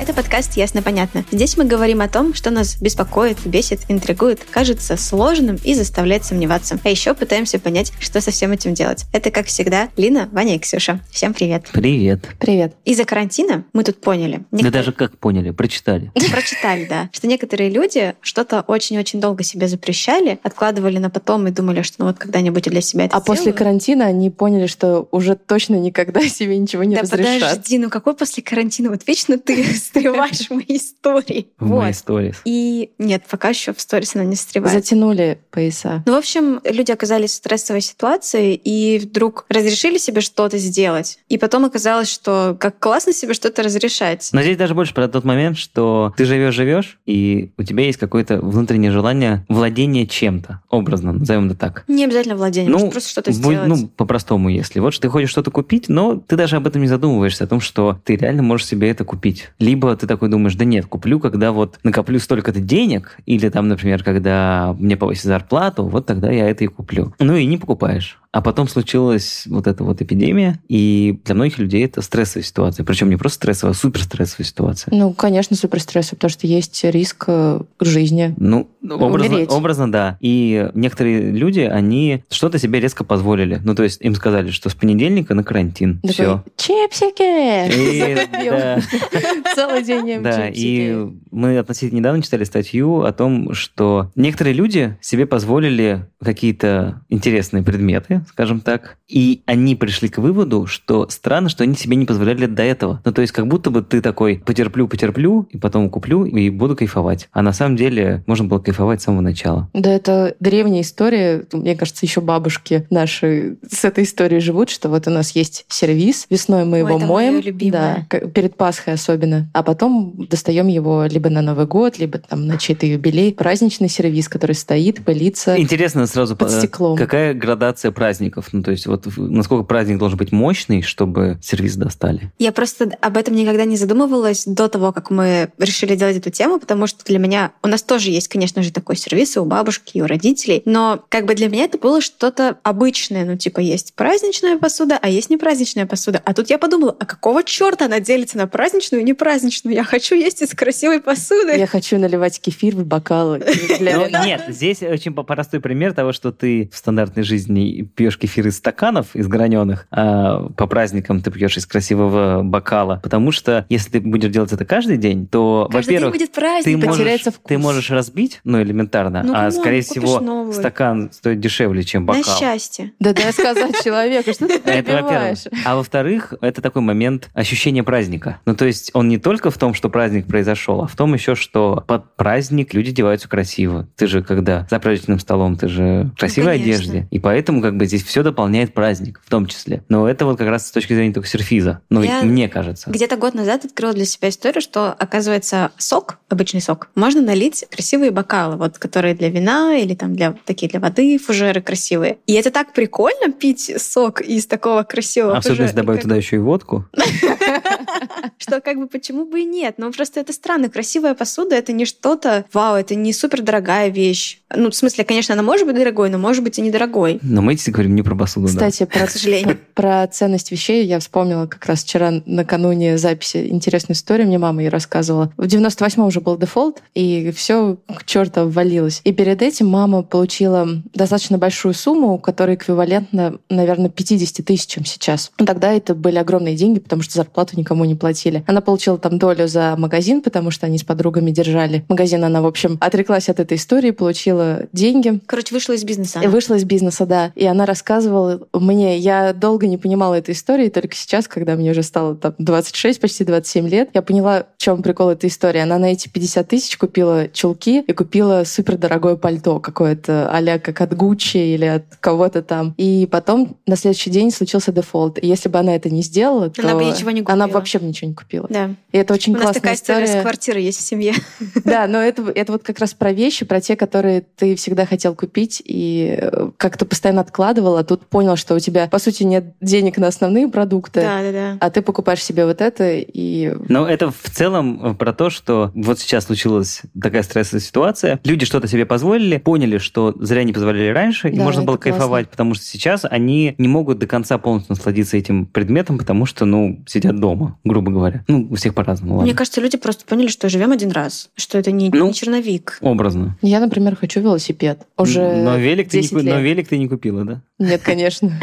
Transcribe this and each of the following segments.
Это подкаст «Ясно-понятно». Здесь мы говорим о том, что нас беспокоит, бесит, интригует, кажется сложным и заставляет сомневаться. А еще пытаемся понять, что со всем этим делать. Это, как всегда, Лина, Ваня и Ксюша. Всем привет. Привет. Привет. Из-за карантина мы тут поняли. Да некоторые- даже как поняли, прочитали. Прочитали, да, что некоторые люди что-то очень-очень долго себе запрещали, откладывали на потом и думали, что ну вот когда-нибудь для себя это А после карантина они поняли, что уже точно никогда себе ничего не Да разрешат. подожди, ну какой после карантина? Вот вечно ты встреваешь в мои истории. В Вот. моей сторис. И нет, пока еще в сторис она не встревает. Затянули пояса. Ну, в общем, люди оказались в стрессовой ситуации и вдруг разрешили себе что-то сделать. И потом оказалось, что как классно себе что-то разрешать. Но здесь даже больше про тот момент, что ты живешь, живешь, и у тебя есть какое-то внутреннее желание владения чем-то, образно, назовем это так. Не обязательно владение, Ну, может просто что-то будь- сделать. ну, по-простому, если. Вот что ты хочешь что-то купить, но ты даже об этом не задумываешься, о том, что ты реально можешь себе это купить. Либо ты такой думаешь, да нет, куплю, когда вот накоплю столько-то денег, или там, например, когда мне повысят зарплату, вот тогда я это и куплю. Ну и не покупаешь. А потом случилась вот эта вот эпидемия, и для многих людей это стрессовая ситуация. Причем не просто стрессовая, а суперстрессовая ситуация. Ну, конечно, суперстрессовый, потому что есть риск э, жизни. Ну, образно, Умереть. образно, да. И некоторые люди, они что-то себе резко позволили. Ну, то есть им сказали, что с понедельника на карантин. Такой, Все. Чипсики! Целый день ем да, и мы относительно недавно читали статью о том, что некоторые люди себе позволили какие-то интересные предметы, скажем так, и они пришли к выводу, что странно, что они себе не позволяли до этого. Ну, то есть как будто бы ты такой потерплю, потерплю, и потом куплю, и буду кайфовать. А на самом деле можно было кайфовать с самого начала. Да, это древняя история. Мне кажется, еще бабушки наши с этой историей живут, что вот у нас есть сервис, весной мы Ой, его моем, да, перед Пасхой особенно, а потом достаем его либо на Новый год, либо там на чей-то юбилей. Праздничный сервис, который стоит, пылится. Интересно сразу, Под э, стеклом. какая градация праздников? Ну, то есть вот насколько праздник должен быть мощный, чтобы сервис достали? Я просто об этом никогда не задумывалась до того, как мы решили делать эту тему, потому что для меня... У нас тоже есть, конечно же, такой сервис и у бабушки, и у родителей, но как бы для меня это было что-то обычное. Ну, типа, есть праздничная посуда, а есть непраздничная посуда. А тут я подумала, а какого черта она делится на праздничную и непраздничную? Я хочу есть из красивой посуды. Я хочу наливать кефир в бокалы. Ну, нет, здесь очень простой пример того, что ты в стандартной жизни пьешь кефир из стаканов, из граненых, а по праздникам ты пьешь из красивого бокала. Потому что если ты будешь делать это каждый день, то, Каждый день во-первых, будет ты праздник. можешь, потеряется вкус. ты можешь разбить, ну, элементарно, Ну, а, come on, скорее всего, новый. стакан стоит дешевле, чем На бокал. счастье. Да дай сказать человеку, что ты Это во-первых. перебиваешь. А во-вторых, это такой момент ощущения праздника. Ну, то есть он не только в том, что праздник произошел, а в том еще, что под праздник люди одеваются красиво. Ты же, когда за праздничным столом, ты же в красивой конечно. одежде. И поэтому как бы здесь все дополняет праздник в том числе. Но это вот как раз с точки зрения только серфиза. Ну, Я мне кажется. Где-то год назад открыла для себя историю, что, оказывается, сок, обычный сок, можно налить в красивые бокалы, вот, которые для вина или там для такие для воды, фужеры красивые. И это так прикольно пить сок из такого красивого если фужера. добавить Как- туда еще и водку. Что как бы почему бы и нет? Ну просто это странно. Красивая посуда — это не что-то, вау, это не супер дорогая вещь. Ну, в смысле, конечно, она может быть дорогой, но может быть и недорогой, Но мы здесь говорим не про посуду, да. Кстати, про, к сожалению. про ценность вещей я вспомнила как раз вчера накануне записи интересную историю. Мне мама ее рассказывала. В 98-м уже был дефолт, и все к черту обвалилось. И перед этим мама получила достаточно большую сумму, которая эквивалентна, наверное, 50 тысячам сейчас. Тогда это были огромные деньги, потому что зарплату никому не платили. Она получила там долю за магазин, потому что они с подругами держали магазин. Она, в общем, отреклась от этой истории, получила деньги. Короче, вышла из бизнеса. И вышла из бизнеса, да. И она рассказывала мне, я долго не понимала этой истории, только сейчас, когда мне уже стало там 26, почти 27 лет, я поняла, в чем прикол этой истории. Она на эти 50 тысяч купила чулки и купила супер дорогое пальто какое-то, а как от Гуччи или от кого-то там. И потом на следующий день случился дефолт. И если бы она это не сделала, то Она бы ничего не она купила. бы вообще бы ничего не купила. Да. И это очень У нас классная такая история история. с квартирой есть в семье. Да, но это, это вот как раз про вещи, про те, которые ты всегда хотел купить и э, как-то постоянно откладывал, а тут понял, что у тебя, по сути, нет денег на основные продукты, Да, да, да. а ты покупаешь себе вот это и... Но это в целом про то, что вот сейчас случилась такая стрессовая ситуация. Люди что-то себе позволили, поняли, что зря не позволяли раньше, и Да, можно это было классно. кайфовать, потому что сейчас они не могут до конца полностью насладиться этим предметом, потому что, ну, сидят дома, грубо говоря. Ну, у всех по-разному, ладно. Мне кажется, люди просто поняли, что живем один раз, что это не, Ну, не черновик. Образно. Я, например, хочу велосипед. Уже но велик, ты не, 10 ку- но лет. велик ты не купила, да? Нет, конечно.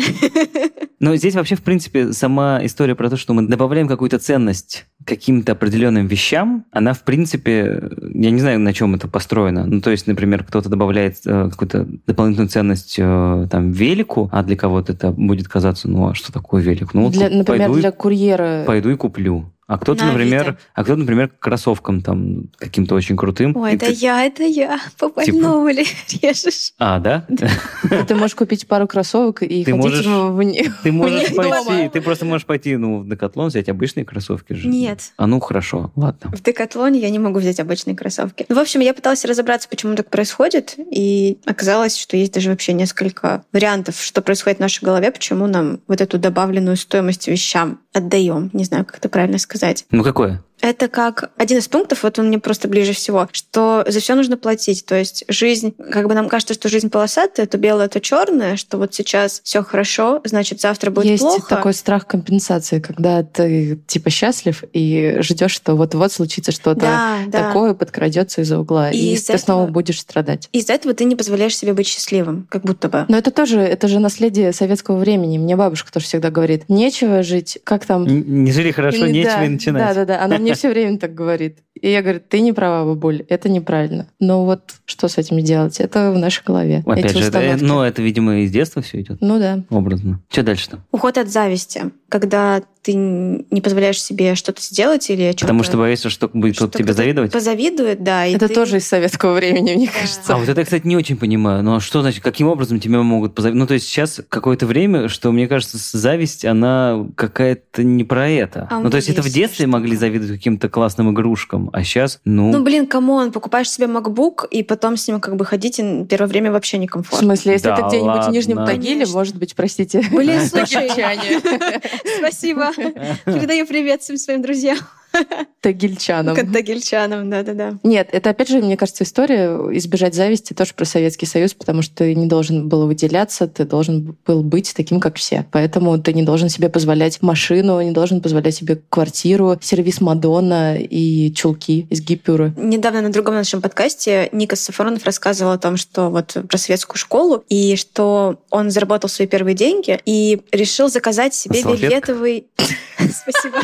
Но здесь вообще, в принципе, сама история про то, что мы добавляем какую-то ценность каким-то определенным вещам, она, в принципе, я не знаю, на чем это построено. Ну, то есть, например, кто-то добавляет э, какую-то дополнительную ценность э, там велику, а для кого-то это будет казаться, ну, а что такое велик? Ну, вот Для- куп- например, пойду, для курьера... пойду и куплю. А кто-то, На например, Авито. а кто-то, например, к кроссовкам там каким-то очень крутым. Ой, это ты- я, это я. По Типа- больному ли режешь? А, да? Ты можешь купить пару кроссовок и Ты ходить можешь- в них. Ты можешь пойти, дома. ты просто можешь пойти, ну, в Декатлон, взять обычные кроссовки же. Нет. А ну, хорошо, ладно. В Декатлоне я не могу взять обычные кроссовки. Ну, в общем, я пыталась разобраться, почему так происходит, и оказалось, что есть даже вообще несколько вариантов, что происходит в нашей голове, почему нам вот эту добавленную стоимость вещам отдаем. Не знаю, как это правильно сказать. Ну, какое? Это как один из пунктов, вот он мне просто ближе всего, что за все нужно платить. То есть жизнь, как бы нам кажется, что жизнь полосатая, то белое, то черное, что вот сейчас все хорошо, значит завтра будет Есть плохо. такой страх компенсации, когда ты типа счастлив и ждешь, что вот-вот случится что-то да, да. такое, подкрадется из-за угла, И и, из-за ты снова этого- будешь страдать. Из-за этого ты не позволяешь себе быть счастливым, как будто бы. Но это тоже, это же наследие советского времени. Мне бабушка тоже всегда говорит, нечего жить, как там... Н- Не жили хорошо, Или- нечего да, и начинать. Да, да, да. Она мне все время так говорит. И я говорю, ты не права, бабуль, это неправильно. Но вот что с этим делать? Это в нашей голове. Опять эти же, это, ну, это, видимо, из детства все идет, Ну да. образно. Что дальше-то? Уход от зависти, когда ты не позволяешь себе что-то сделать или что-то... Потому что боишься, что будет кто-то тебе завидовать? Позавидует, да. и это ты- тоже из советского времени, мне Да. кажется. А вот это, кстати, не очень понимаю. Ну, а что значит, каким образом тебя могут позавидовать? Ну, то есть сейчас какое-то время, что, мне кажется, зависть, она какая-то не про это. А ну, то есть это в детстве могли завидовать каким-то классным игрушкам, а сейчас, ну... Ну, блин, come on, покупаешь себе MacBook, и потом с ним как бы ходить и первое время вообще В некомфортно. смысле, если Да это где-нибудь в Нижнем. Тагиле, может быть, простите. Блин, слушай, спасибо. Передаю привет всем своим друзьям. Тагильчанам. Контагильчанам, да-да-да. Нет, это опять же, мне кажется, история избежать зависти тоже про Советский Союз, потому что ты не должен был выделяться, ты должен был быть таким, как все. Поэтому ты не должен себе позволять машину, не должен позволять себе квартиру, сервис Мадонна и чулки из гипюра. Недавно на другом нашем подкасте Никас Сафронов рассказывал о том, что вот про советскую школу, и что он заработал свои первые деньги и решил заказать себе Салфетка? вельветовый... Спасибо.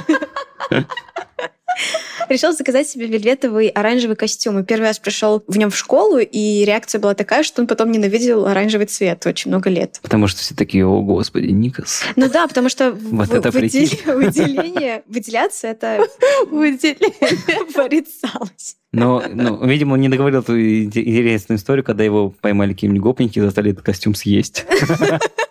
Решил заказать себе вельветовый оранжевый костюм. И первый раз пришел в нем в школу, и реакция была такая, что он потом ненавидел оранжевый цвет очень много лет. Потому что все такие, о, господи, Никас. Ну да, потому что Вот в- это выдел- выделение, выделяться это порицалось. Но, ну, видимо, он не договорил эту инте- интересную историю, когда его поймали какие-нибудь гопники и заставили этот костюм съесть.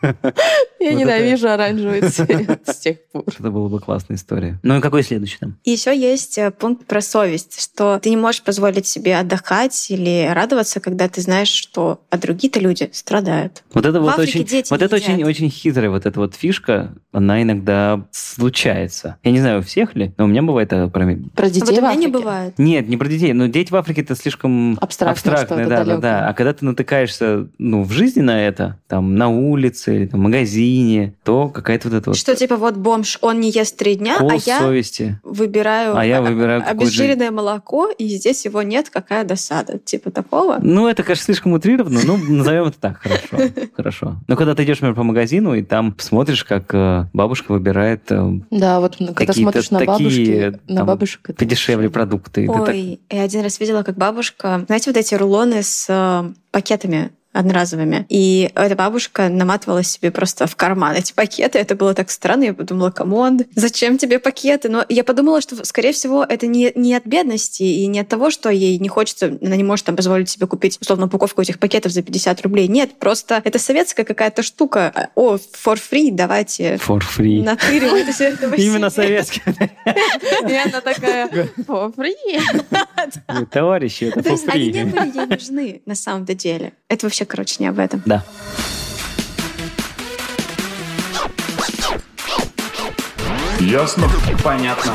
Я ненавижу оранжевый цвет с тех пор. Это была бы классная история. Ну и какой следующий там? Еще есть э, пункт про совесть, что ты не можешь позволить себе отдохать или радоваться, когда ты знаешь, что а другие-то люди страдают. Вот это вот Африке очень, вот это очень, очень хитрая вот эта вот фишка, она иногда случается. Я не знаю, у всех ли, но у меня бывает это про... Про А детей вот у в меня не Африке. бывает. Нет, не про детей, но дети в Африке это слишком Абстрактное абстрактное, да, да, да. А когда ты натыкаешься, ну, в жизни на это, там, на улице, или там, в магазине, то какая-то вот эта вот Что типа вот бомж, он не ест три дня, а я совести. выбираю, А я выбираю обезжиренное молоко, и здесь его нет, какая досада. Типа такого. Ну, это, конечно, слишком утрировано, но назовем это так, хорошо. Хорошо. Но когда ты идешь, например, по магазину, и там смотришь, как э, бабушка выбирает э, Да, вот когда смотришь на бабушки, на там, бабушек... это подешевле продукты. Ой, я один раз видела, как бабушка... Знаете, вот эти рулоны с э, пакетами одноразовыми. И эта бабушка наматывала себе просто в карман эти пакеты. Это было так странно. Я подумала, come on, зачем тебе пакеты? Но я подумала, что, скорее всего, это не, не от бедности и не от того, что ей не хочется, она не может там позволить себе купить, условно, упаковку этих пакетов за 50 рублей. Нет, просто это советская какая-то штука. О, for free, давайте For free. натыривайте этого Именно советская. И она такая, «О, привет!» Товарищи, это То for есть они не free. были ей нужны на самом-то деле. Это вообще, короче, не об этом. Да. Ясно? Понятно.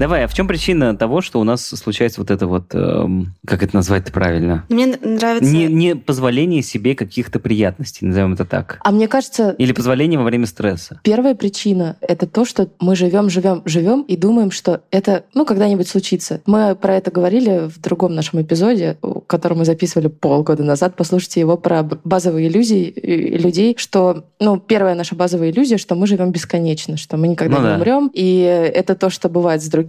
Давай, а в чем причина того, что у нас случается вот это вот, эм, как это назвать-то правильно? Мне нравится... Не, не позволение себе каких-то приятностей, назовем это так. А мне кажется, Или позволение во время стресса. Первая причина — это то, что мы живем, живем, живем и думаем, что это, ну, когда-нибудь случится. Мы про это говорили в другом нашем эпизоде, который мы записывали полгода назад. Послушайте его про базовые иллюзии э, людей, что, ну, первая наша базовая иллюзия, что мы живем бесконечно, что мы никогда Ну не да. умрем, и это то, что бывает с другими,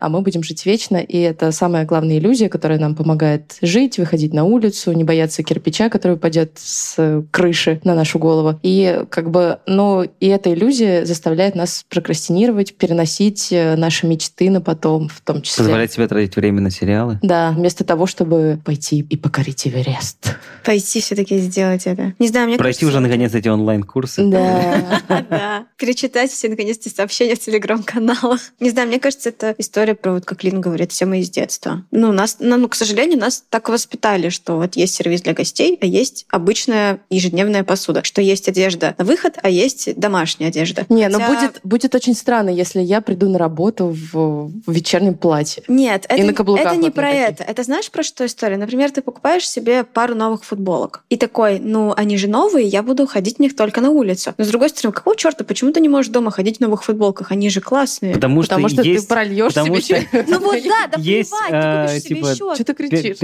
а мы будем жить вечно, и это самая главная иллюзия, которая нам помогает жить, выходить на улицу, не бояться кирпича, который упадет с крыши на нашу голову. И как бы, ну, и эта иллюзия заставляет нас прокрастинировать, переносить э, наши мечты на потом, в том числе. Позволять себе тратить время на сериалы. Да, вместо того, чтобы пойти и покорить Эверест. Пойти все-таки сделать это. Не знаю, мне Пройти кажется, уже, наконец, эти онлайн-курсы. Да. Да. Перечитать все, наконец-то, сообщения в телеграм-каналах. Не знаю, мне кажется, это история про, вот как Лин говорит, все мы из детства. Ну, нас, ну, ну, к сожалению, нас так воспитали, что вот есть сервис для гостей, а есть обычная ежедневная посуда. Что есть одежда на выход, а есть домашняя одежда. Не, ну Хотя- будет, будет очень странно, если я приду на работу в, в вечернем платье. Нет, И это, на каблуках это не вот про это. Это знаешь, про что история? Например, ты покупаешь себе пару новых футболок. И такой, ну, они же новые, я буду ходить в них только на улицу. Но с другой стороны, какого черта, почему ты не можешь дома ходить в новых футболках? Они же классные. Потому что, Потому что есть... ты прольешь потому себе что-. Ну вот да, да Есть, плевать, ты купишь себе еще. Что ты кричишь?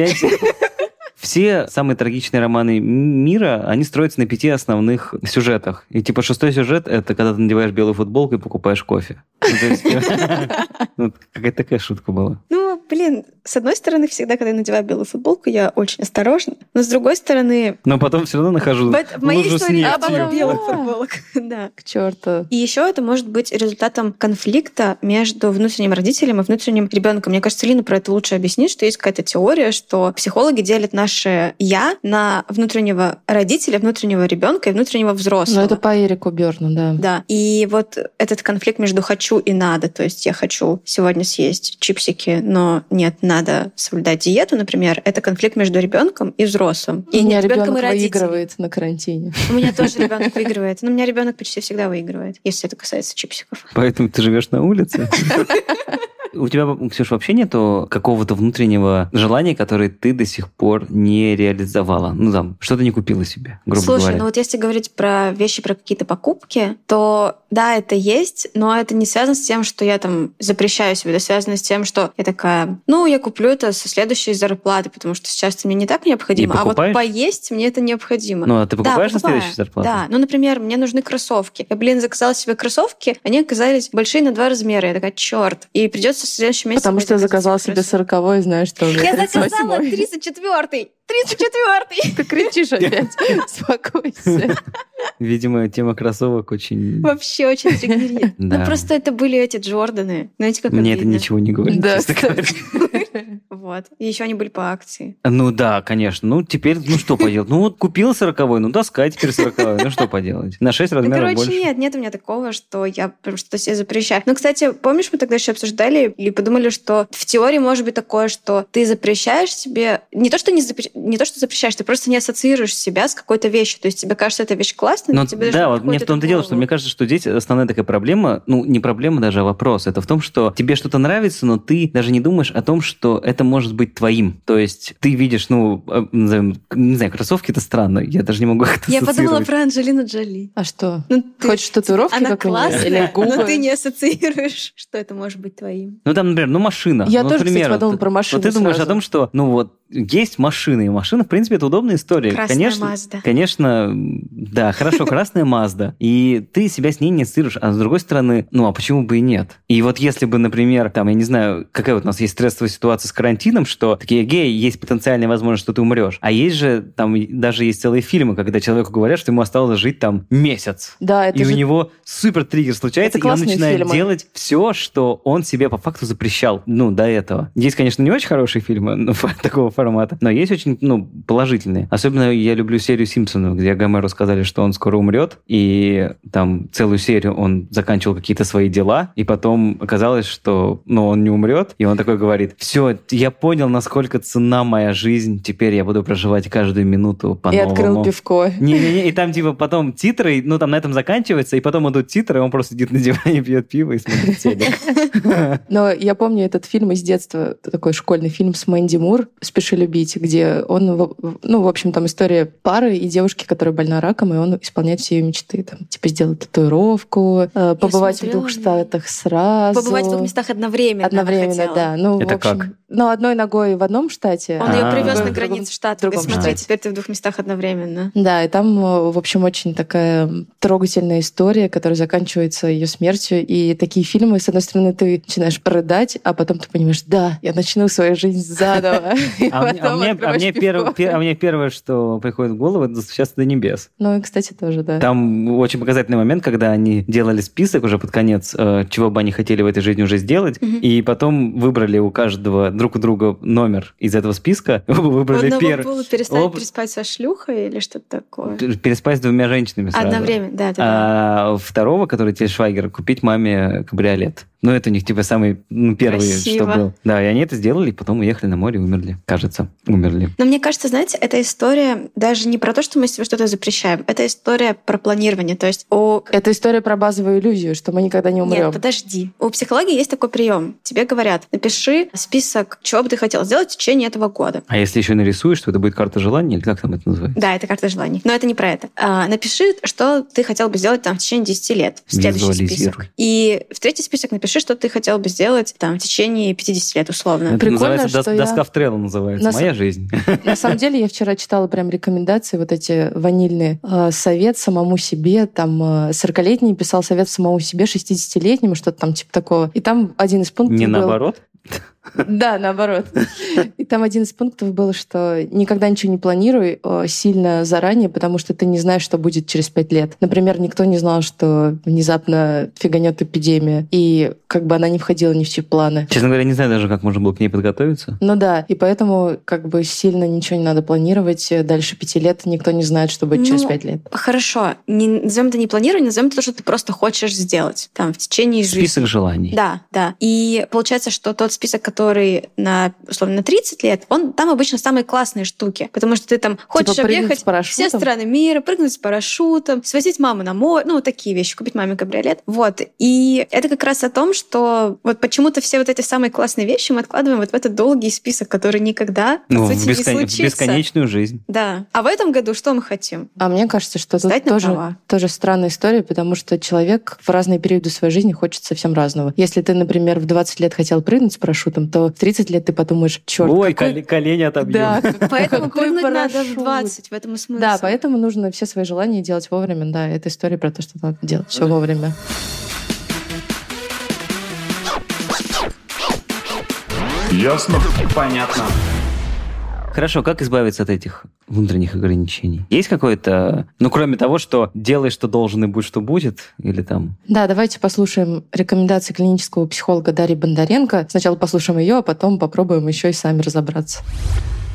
Все самые трагичные романы мира, они строятся на пяти основных сюжетах. И типа шестой сюжет — это когда ты надеваешь белую футболку и покупаешь кофе. Ну, ну, Какая-то такая шутка была. Ну, блин, с одной стороны, всегда, когда я надеваю белую футболку, я очень осторожна. Но с другой стороны, Но потом все равно нахожу в, моей истории наоборот белых Да. футболок. да. К черту. И еще это может быть результатом конфликта между внутренним родителем и внутренним ребенком. Мне кажется, Лина про это лучше объяснит, что есть какая-то теория, что психологи делят наше я на внутреннего родителя, внутреннего ребенка и внутреннего взрослого. Ну, это по Эрику Берну, да. Да. И вот этот конфликт между хочу и надо, то есть я хочу сегодня съесть чипсики, но нет, надо соблюдать диету, например, это конфликт между ребенком и взрослым. И У меня нет, ребенком ребенок и родителем. выигрывает на карантине. У меня тоже ребенок выигрывает. Но у меня ребенок почти всегда выигрывает, если это касается чипсиков. Поэтому ты живешь на улице? У тебя, Ксюша, вообще нету какого-то внутреннего желания, которое ты до сих пор не реализовала? Ну, там, что-то не купила себе, грубо Слушай, говоря. ну вот если говорить про вещи, про какие-то покупки, то да, это есть, но это не связано с тем, что я там запрещаю себе, это связано с тем, что я такая, ну, я куплю это со следующей зарплаты, потому что сейчас это мне не так необходимо, И а вот покупаешь? поесть мне это необходимо. Ну, а ты покупаешь на покупаю. следующую зарплату? Да, ну, например, мне нужны кроссовки. Я, блин, заказала себе кроссовки, они оказались большие на два размера. Я такая, черт. И придется в следующем месяце... Потому что я заказала себе сороковой, знаешь, что уже Я заказала 38-й. 34-й! 34-й! Ты кричишь опять. Успокойся. Видимо, тема кроссовок очень... Вообще очень триггерит. Да. Ну, просто это были эти Джорданы. Знаете, как Мне это ничего не говорит, Да. Вот. И еще они были по акции. Ну да, конечно. Ну теперь, ну что поделать? Ну вот купил сороковой, ну доска теперь сороковой. Ну что поделать? На 6 Ну, размеров короче, больше. нет, нет у меня такого, что я прям что-то себе запрещаю. Ну, кстати, помнишь, мы тогда еще обсуждали и подумали, что в теории может быть такое, что ты запрещаешь себе... Не то, что, не, запре- не то, что запрещаешь, ты просто не ассоциируешь себя с какой-то вещью. То есть тебе кажется эта вещь классной, но Ну, тебе даже да, вот мне в том-то дело, что мне кажется, что здесь основная такая проблема, ну, не проблема даже, а вопрос. Это в том, что тебе что-то нравится, но ты даже не думаешь о том, что это может быть твоим. То есть ты видишь, ну, э, назовем, не знаю, кроссовки это странно, я даже не могу их Я подумала про Анджелину Джоли. А что? Ну, ты- Хочешь татуировки Она классная, Или губы? но ты не ассоциируешь, что это может быть твоим. Ну, там, например, ну, машина. Я ну, тоже, кстати, например, подумала вот- про машину Вот ты думаешь сразу. о том, что, ну, вот, есть машины, мою машину. В принципе, это удобная история. Красная конечно, Мазда. Конечно, да, хорошо, красная Мазда. И ты себя с ней не ассоциируешь. А с другой стороны, ну а почему бы и нет? И вот если бы, например, там, я не знаю, какая вот у нас есть стрессовая ситуация с карантином, что такие геи, есть потенциальная возможность, что ты умрешь. А есть же, там, даже есть целые фильмы, когда человеку говорят, что ему осталось жить там месяц. Да, это и же у него супер триггер случается, и он начинает фильмы. делать все, что он себе по факту запрещал, ну, до этого. Есть, конечно, не очень хорошие фильмы ну, такого формата, но есть очень, ну, положительные. Особенно я люблю серию Симпсонов, где Гомеру сказали, что он скоро умрет, и там целую серию он заканчивал какие-то свои дела, и потом оказалось, что, ну, он не умрет, и он такой говорит, все, я понял, насколько цена моя жизнь, теперь я буду проживать каждую минуту И по-новому. открыл пивко. Не-не-не, и там типа потом титры, ну там на этом заканчивается, и потом идут титры, и он просто сидит на диване, пьет пиво и смотрит телек. Но я помню этот фильм из детства, такой школьный фильм с Мэнди Мур «Спеши любить», где он, ну, в общем, там история пары и девушки, которая больна раком, и он исполняет все ее мечты. Там, типа, сделать татуировку, э, побывать в двух штатах сразу. Побывать в двух местах одновременно. Одновременно, да. Ну, Это в общем, как? Ну, одной ногой в одном штате. Он А, ее в привез на границу штата. другом смотри, теперь ты в двух местах одновременно. Да, и там, э, в общем, очень такая трогательная история, которая заканчивается ее смертью. И такие фильмы, с одной стороны, ты начинаешь рыдать, а потом ты понимаешь, да, я начну свою жизнь заново. А мне, а а мне а первое, что приходит в голову, это «Достучаться до небес». Ну и, кстати, тоже, да. Там очень показательный момент, когда они делали список уже под конец, э, чего бы они хотели в этой жизни уже сделать, и потом выбрали у каждого друг у друга номер из этого списка. Оба выбрали одного первый. было перестать Оба- переспать со шлюхой или что-то такое. Переспать с двумя женщинами сразу. Одновременно, да, да, да. А второго, который Тель Швайгер, купить маме кабриолет. Ну, это у них типа самый ну, первый, Красиво. что был. Да, и они это сделали, и потом уехали на море и умерли. Кажется, умерли. Но мне кажется, знаете, эта история даже не про то, что мы себе что-то запрещаем. Это история про планирование. То есть у Это история про базовую иллюзию, что мы никогда не умрем. Нет, подожди. У психологии есть такой прием. Тебе говорят, напиши список, чего бы ты хотел сделать в течение этого года. А если еще нарисуешь, то это будет карта желаний, или как там это называется? Да, это карта желаний. Но это не про это. А, напиши, что ты хотел бы сделать там в течение 10 лет. В следующий список. И в третий список напиши, что ты хотел бы сделать там в течение 50 лет условно. Это Прикольно, называется дос- что я- доска в Трелло называется. На с- Моя жизнь. На самом деле, я вчера читала прям рекомендации, вот эти ванильные. Э, Совет самому себе, там, э, 40-летний писал совет самому себе, 60-летнему, что-то там типа такого. И там один из пунктов Не был... наоборот. Да, наоборот. И там один из пунктов был, что никогда ничего не планируй э, сильно заранее, потому что ты не знаешь, что будет через пять лет. Например, никто не знал, что внезапно фиганет эпидемия, и как бы она не входила ни в чьи планы. Честно говоря, не знаю даже, как можно было к ней подготовиться. Ну да, и поэтому как бы сильно ничего не надо планировать. Дальше пяти лет никто не знает, что будет через Ну, пять лет. Хорошо. Не назовем это не планирование, назовем это то, что ты просто хочешь сделать там в течение жизни. Список желаний. Да, да. И получается, что тот список, который на, условно, на 30 лет, он там обычно самые классные штуки. Потому что ты там хочешь Типа объехать все страны мира, прыгнуть с парашютом, свозить маму на море, ну, вот такие вещи, купить маме кабриолет. Вот. И это как раз о том, что вот почему-то все вот эти самые классные вещи мы откладываем вот в этот долгий список, который никогда, Ну, в, сути, не бескон- в случится. бесконечную жизнь. Да. А в этом году что мы хотим? А мне кажется, что на тоже, права. тоже странная история, потому что человек в разные периоды своей жизни хочет совсем разного. Если ты, например, в 20 лет хотел прыгнуть с парашютом, то в 30 лет ты подумаешь, черт, Ой, какой... коле- колени отобьем. Да, Поэтому прыгнуть надо в парашют. 20, в этом и смысл. Да, поэтому нужно все свои желания делать вовремя. Да, это история про то, что надо делать все вовремя. Ясно? Понятно. Хорошо, как избавиться от этих внутренних ограничений? Есть какое-то, ну, кроме того, что делай, что должен, и будь, что будет, или там... Да, давайте послушаем рекомендации клинического психолога Дарьи Бондаренко. Сначала послушаем ее, а потом попробуем еще и сами разобраться.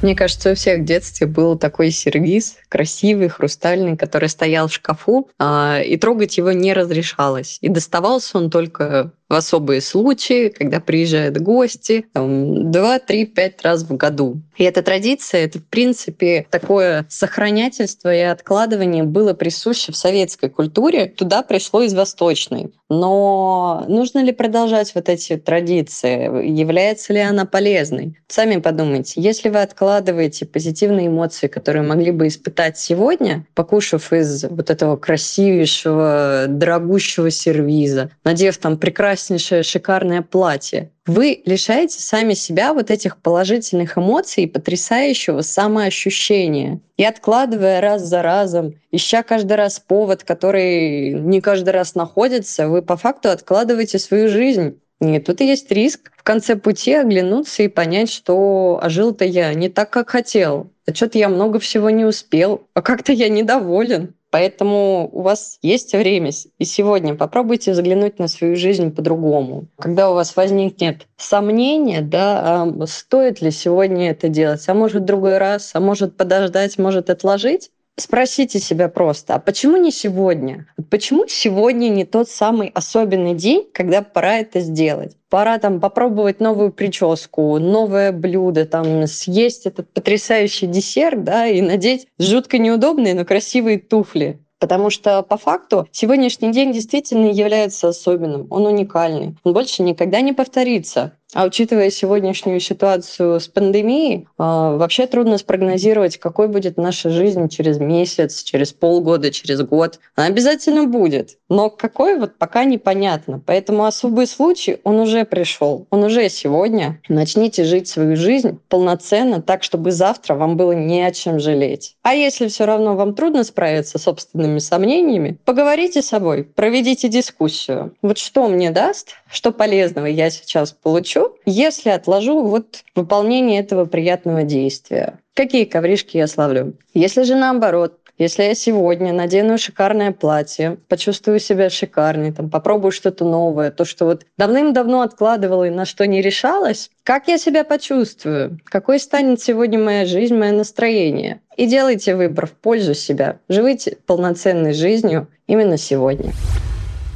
Мне кажется, у всех в детстве был такой сервиз, красивый, хрустальный, который стоял в шкафу, а, и трогать его не разрешалось. И доставался он только в особые случаи, когда приезжают гости, там, два, три, пять раз в году. И эта традиция, это, в принципе, такое сохранятельство и откладывание было присуще в советской культуре. Туда пришло из восточной. Но нужно ли продолжать вот эти традиции? Является ли она полезной? Сами подумайте, если вы откладываете позитивные эмоции, которые могли бы испытать сегодня, покушав из вот этого красивейшего, дорогущего сервиза, надев там прекраснейший прекраснейшее, шикарное платье. Вы лишаете сами себя вот этих положительных эмоций и потрясающего самоощущения. И откладывая раз за разом, ища каждый раз повод, который не каждый раз находится, вы по факту откладываете свою жизнь. И тут есть риск в конце пути оглянуться и понять, что а жил-то я не так, как хотел. А что-то я много всего не успел, а как-то я недоволен. Поэтому у вас есть время и сегодня попробуйте заглянуть на свою жизнь по-другому. Когда у вас возникнет сомнение, да, а стоит ли сегодня это делать, а может другой раз, а может подождать, может отложить, Спросите себя просто, а почему не сегодня? Почему сегодня не тот самый особенный день, когда пора это сделать? Пора там попробовать новую прическу, новое блюдо, там съесть этот потрясающий десерт, да, и надеть жутко неудобные, но красивые туфли. Потому что по факту сегодняшний день действительно является особенным, он уникальный, он больше никогда не повторится. А учитывая сегодняшнюю ситуацию с пандемией, а, вообще трудно спрогнозировать, какой будет наша жизнь через месяц, через полгода, через год. Она обязательно будет. Но какой вот пока непонятно. Поэтому особый случай, он уже пришел. Он уже сегодня. Начните жить свою жизнь полноценно, так, чтобы завтра вам было не о чем жалеть. А если все равно вам трудно справиться с собственными сомнениями, поговорите с собой, проведите дискуссию. Вот что мне даст, что полезного я сейчас получу, если отложу вот выполнение этого приятного действия. Какие ковришки я славлю? Если же наоборот, если я сегодня надену шикарное платье, почувствую себя шикарной, там, попробую что-то новое, то, что вот давным-давно откладывала и на что не решалась, как я себя почувствую? Какой станет сегодня моя жизнь, мое настроение? И делайте выбор в пользу себя. Живите полноценной жизнью именно сегодня.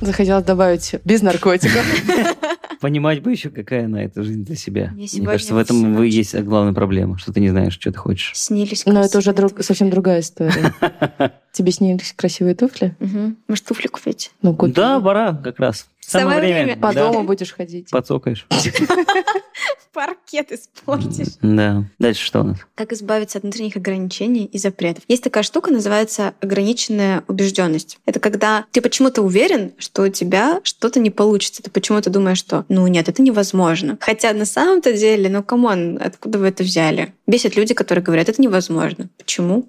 Захотелось добавить без наркотиков. Понимать бы еще, какая она эта жизнь для себя. Мне, кажется, в этом вы есть главная проблема, что ты не знаешь, что ты хочешь. Снились Но это уже друг, совсем другая история. Тебе снились красивые туфли? Может, туфли купить? Ну. Да, пора как раз. Самое, Самое время. По да. дому будешь ходить. Поцокаешь. Паркет испортишь. Да. Дальше что у нас? Как избавиться от внутренних ограничений и запретов. Есть такая штука, называется ограниченная убежденность. Это когда ты почему-то уверен, что у тебя что-то не получится. Ты почему-то думаешь, что ну нет, это невозможно. Хотя на самом-то деле, ну come on, откуда вы это взяли? Бесят люди, которые говорят, это невозможно. Почему?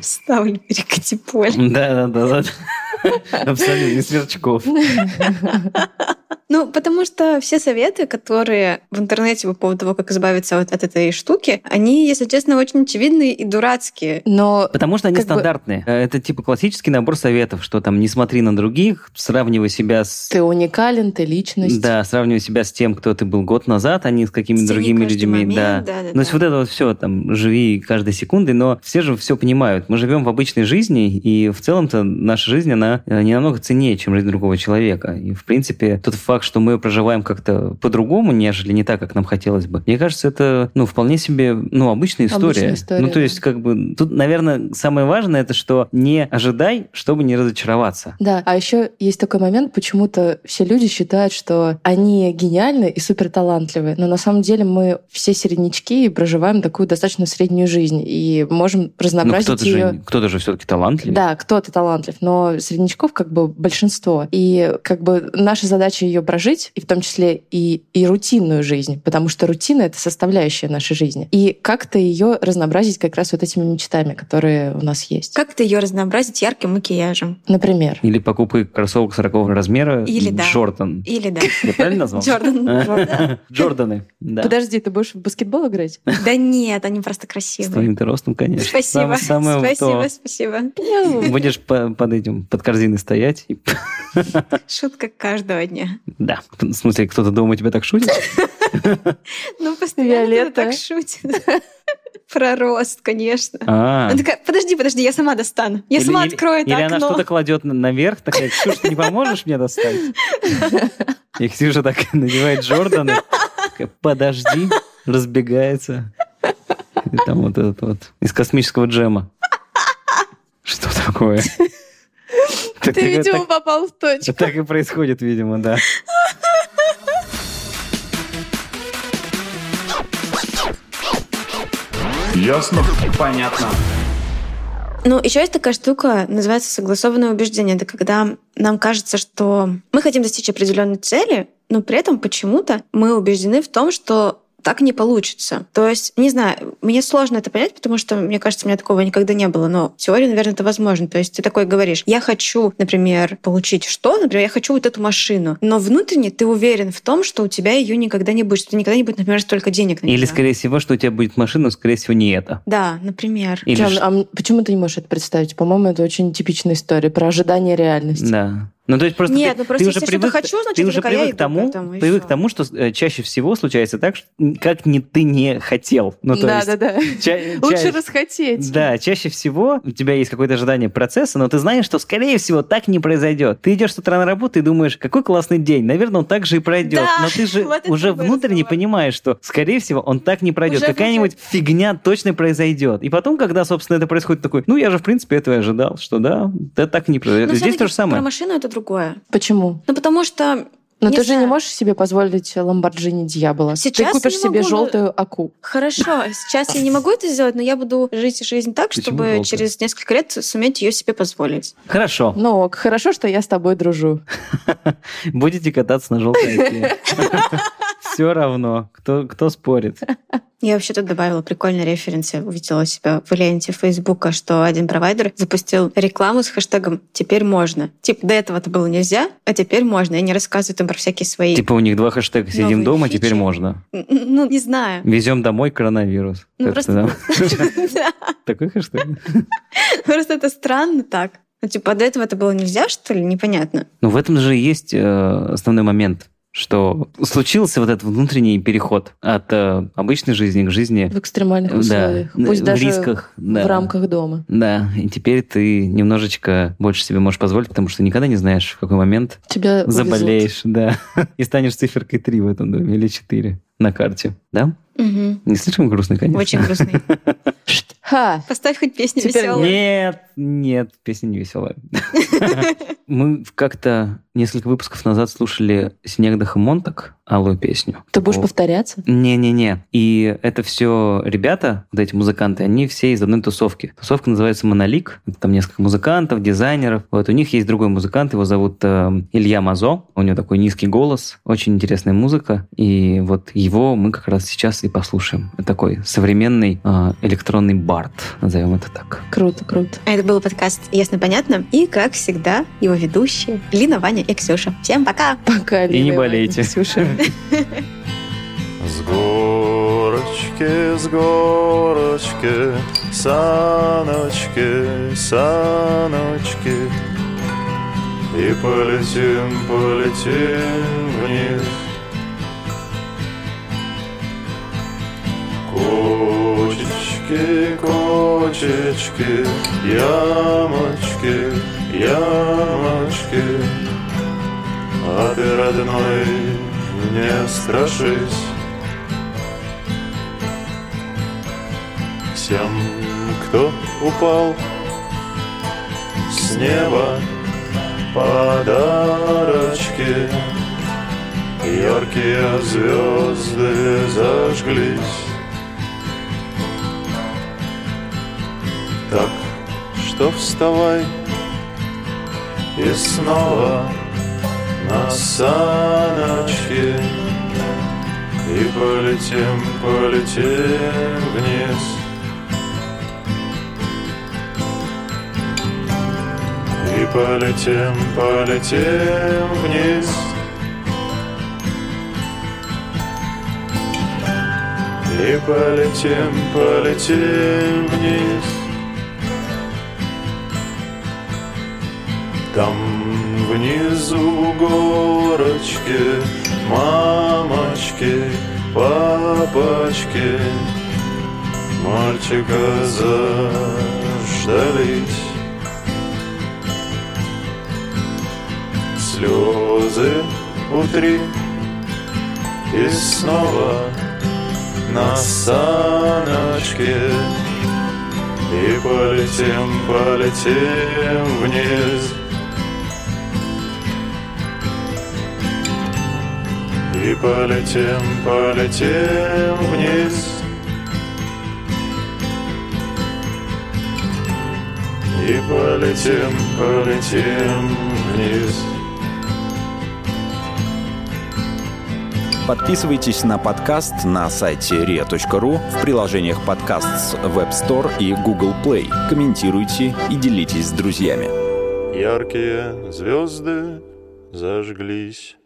Вставлю перекати Да, да, да. Абсолютно, не сверчков. Ну, потому что все советы, которые в интернете по поводу того, как избавиться от, от этой штуки, они, если честно, очень очевидные и дурацкие. Но Потому что они стандартные. Бы... Это типа классический набор советов, что там не смотри на других, сравнивай себя с... Ты уникален, ты личность. Да, сравнивай себя с тем, кто ты был год назад, а не с какими-то другими людьми. Момент, да. да, да. Ну, то есть вот это вот все, там, живи каждой секундой, но все же все понимают. Мы живем в обычной жизни, и в целом-то наша жизнь, она э, не намного ценнее, чем жизнь другого человека. И, в принципе, тот факт, что мы проживаем как-то по-другому, нежели не так, как нам хотелось бы. Мне кажется, это, ну, вполне себе, ну, обычная история. Обычная история ну, то есть, как бы, тут, наверное, самое важное, это что не ожидай, чтобы не разочароваться. Да, а еще есть такой момент, почему-то все люди считают, что они гениальны и супер талантливы, но на самом деле мы все середнячки и проживаем такую достаточно среднюю жизнь и можем разнообразить ну, кто-то ее. Же, кто-то же все-таки талантлив. Да, кто-то талантлив, но среднячков как бы большинство. И как бы наша задача ее прожить, и в том числе и, и рутинную жизнь, потому что рутина — это составляющая нашей жизни. И как-то ее разнообразить как раз вот этими мечтами, которые у нас есть. Как-то ее разнообразить ярким макияжем. Например. Или покупкой кроссовок 40 размера. Или да. Джордан. Или да. Я правильно назвал? Джордан. Джорданы. Да. Подожди, ты будешь в баскетбол играть? Да нет, они просто красивые. С твоим ростом, конечно. Спасибо. Спасибо, спасибо. Будешь под этим, под корзиной стоять. Шутка каждого дня. Да. В смысле, кто-то дома у тебя так шутит? Ну, постоянно так шутит. Про рост, конечно. А. Она такая, подожди, подожди, я сама достану. Я сама открою это Или она что-то кладет наверх, такая, Ксюша, ты не поможешь мне достать? И Ксюша так надевает Джорданы, подожди, разбегается. И там вот этот вот из космического джема. Что такое? Ты, видимо, попал в точку. Так и происходит, видимо, да. Ясно? Понятно. Ну, еще есть такая штука, называется согласованное убеждение. Это когда нам кажется, что мы хотим достичь определенной цели, но при этом почему-то мы убеждены в том, что так не получится. То есть, не знаю, мне сложно это понять, потому что, мне кажется, у меня такого никогда не было, но в теории, наверное, это возможно. То есть ты такой говоришь, я хочу, например, получить что? Например, я хочу вот эту машину, но внутренне ты уверен в том, что у тебя ее никогда не будет, что никогда не будет, например, столько денег на Или, скорее всего, что у тебя будет машина, но, скорее всего, не это. Да, например. Или ш- а почему ты не можешь это представить? По-моему, это очень типичная история про ожидание реальности. Да. Ну, то есть просто Нет, ты, ну просто ты уже если что-то привык, хочу, значит, ты уже привык к тому, к этому, привык к тому, что э, чаще всего случается так, что, как не ты не хотел. Ну, то да, есть, да, да. ча- Лучше ча- расхотеть. Да, чаще всего у тебя есть какое-то ожидание процесса, но ты знаешь, что, скорее всего, так не произойдет. Ты идешь с утра на работу и думаешь, какой классный день, наверное, он так же и пройдет. Да, но ты же вот уже внутренне разговор. понимаешь, что, скорее всего, он так не пройдет. Уже Какая-нибудь фигня точно произойдет. И потом, когда, собственно, это происходит, такой, ну, я же, в принципе, этого и ожидал, что да, это так не произойдет. Но Здесь то же самое. Про машину это другое. Почему? Ну, потому что... Но не ты же не знаю. можешь себе позволить Ламборджини Дьявола. Сейчас ты купишь не себе могу, но- желтую аку. Хорошо, сейчас я не могу это сделать, но я буду жить жизнь так, Почему чтобы желтая? через несколько лет суметь ее себе позволить. Хорошо. Ну, ок, хорошо, что я с тобой дружу. Будете кататься на желтой оке. Все равно. Кто, кто спорит? Я вообще тут добавила прикольный референс. Я увидела у себя в ленте Фейсбука, что один провайдер запустил рекламу с хэштегом «Теперь можно». Типа, до этого это было нельзя, а теперь можно. И они рассказывают им про всякие свои... Типа у них два хэштега «Сидим дома», фичи. теперь можно. Ну, не знаю. Везем домой коронавирус. Ну, просто-? Такой хэштег? Просто это странно так. Ну, типа, до этого это было нельзя, что ли? Непонятно. Ну, в этом же и есть э, основной момент, что случился вот этот внутренний переход от э, обычной жизни к жизни В экстремальных Да, условиях. Пусть в даже рисках, да. в рамках дома. Да, и теперь ты немножечко больше себе можешь позволить, потому что никогда не знаешь, в какой момент Тебя увезут. заболеешь, да, и станешь циферкой 3 в этом доме или 4 на карте, да? Мгм. Не слишком грустный, конечно. Очень грустный. Ха! Поставь хоть песню Теперь веселую. Нет, нет, песня не веселая. Мы как-то несколько выпусков назад слушали Снегдаха Монтак, алую песню. Ты будешь Такого- повторяться? Не-не-не. И это все ребята, вот эти музыканты, они все из одной тусовки. Тусовка называется «Монолик». Это там несколько музыкантов, дизайнеров. Вот у них есть другой музыкант, его зовут э, Илья Мазо. У него такой низкий голос, очень интересная музыка. И вот его мы как раз сейчас и послушаем. Это такой современный э, электронный бард, назовем это так. Круто, круто. А Это был подкаст «Ясно-понятно». И, как всегда, его ведущие Лина, Ваня и Ксюша. Всем пока! Пока, И не Лина, болейте. Ксюша. С горочки, с горочки, саночки, саночки. И полетим, полетим вниз. Кочечки, кочечки, ямочки, ямочки. А ты, родной, не страшись. Всем, кто упал с неба Подарочки. Яркие звезды зажглись. Так что вставай И снова на саночки И полетим, полетим вниз. И полетим, полетим вниз. И полетим, полетим вниз. Там внизу горочки, мамочки, папочки, мальчика заждались. Слезы утри и снова на саночке и полетим, полетим вниз. И полетим, полетим вниз И полетим, полетим вниз. Подписывайтесь на подкаст на сайте ria.ru в приложениях подкаст с Web Store и Google Play. Комментируйте и делитесь с друзьями. Яркие звезды зажглись.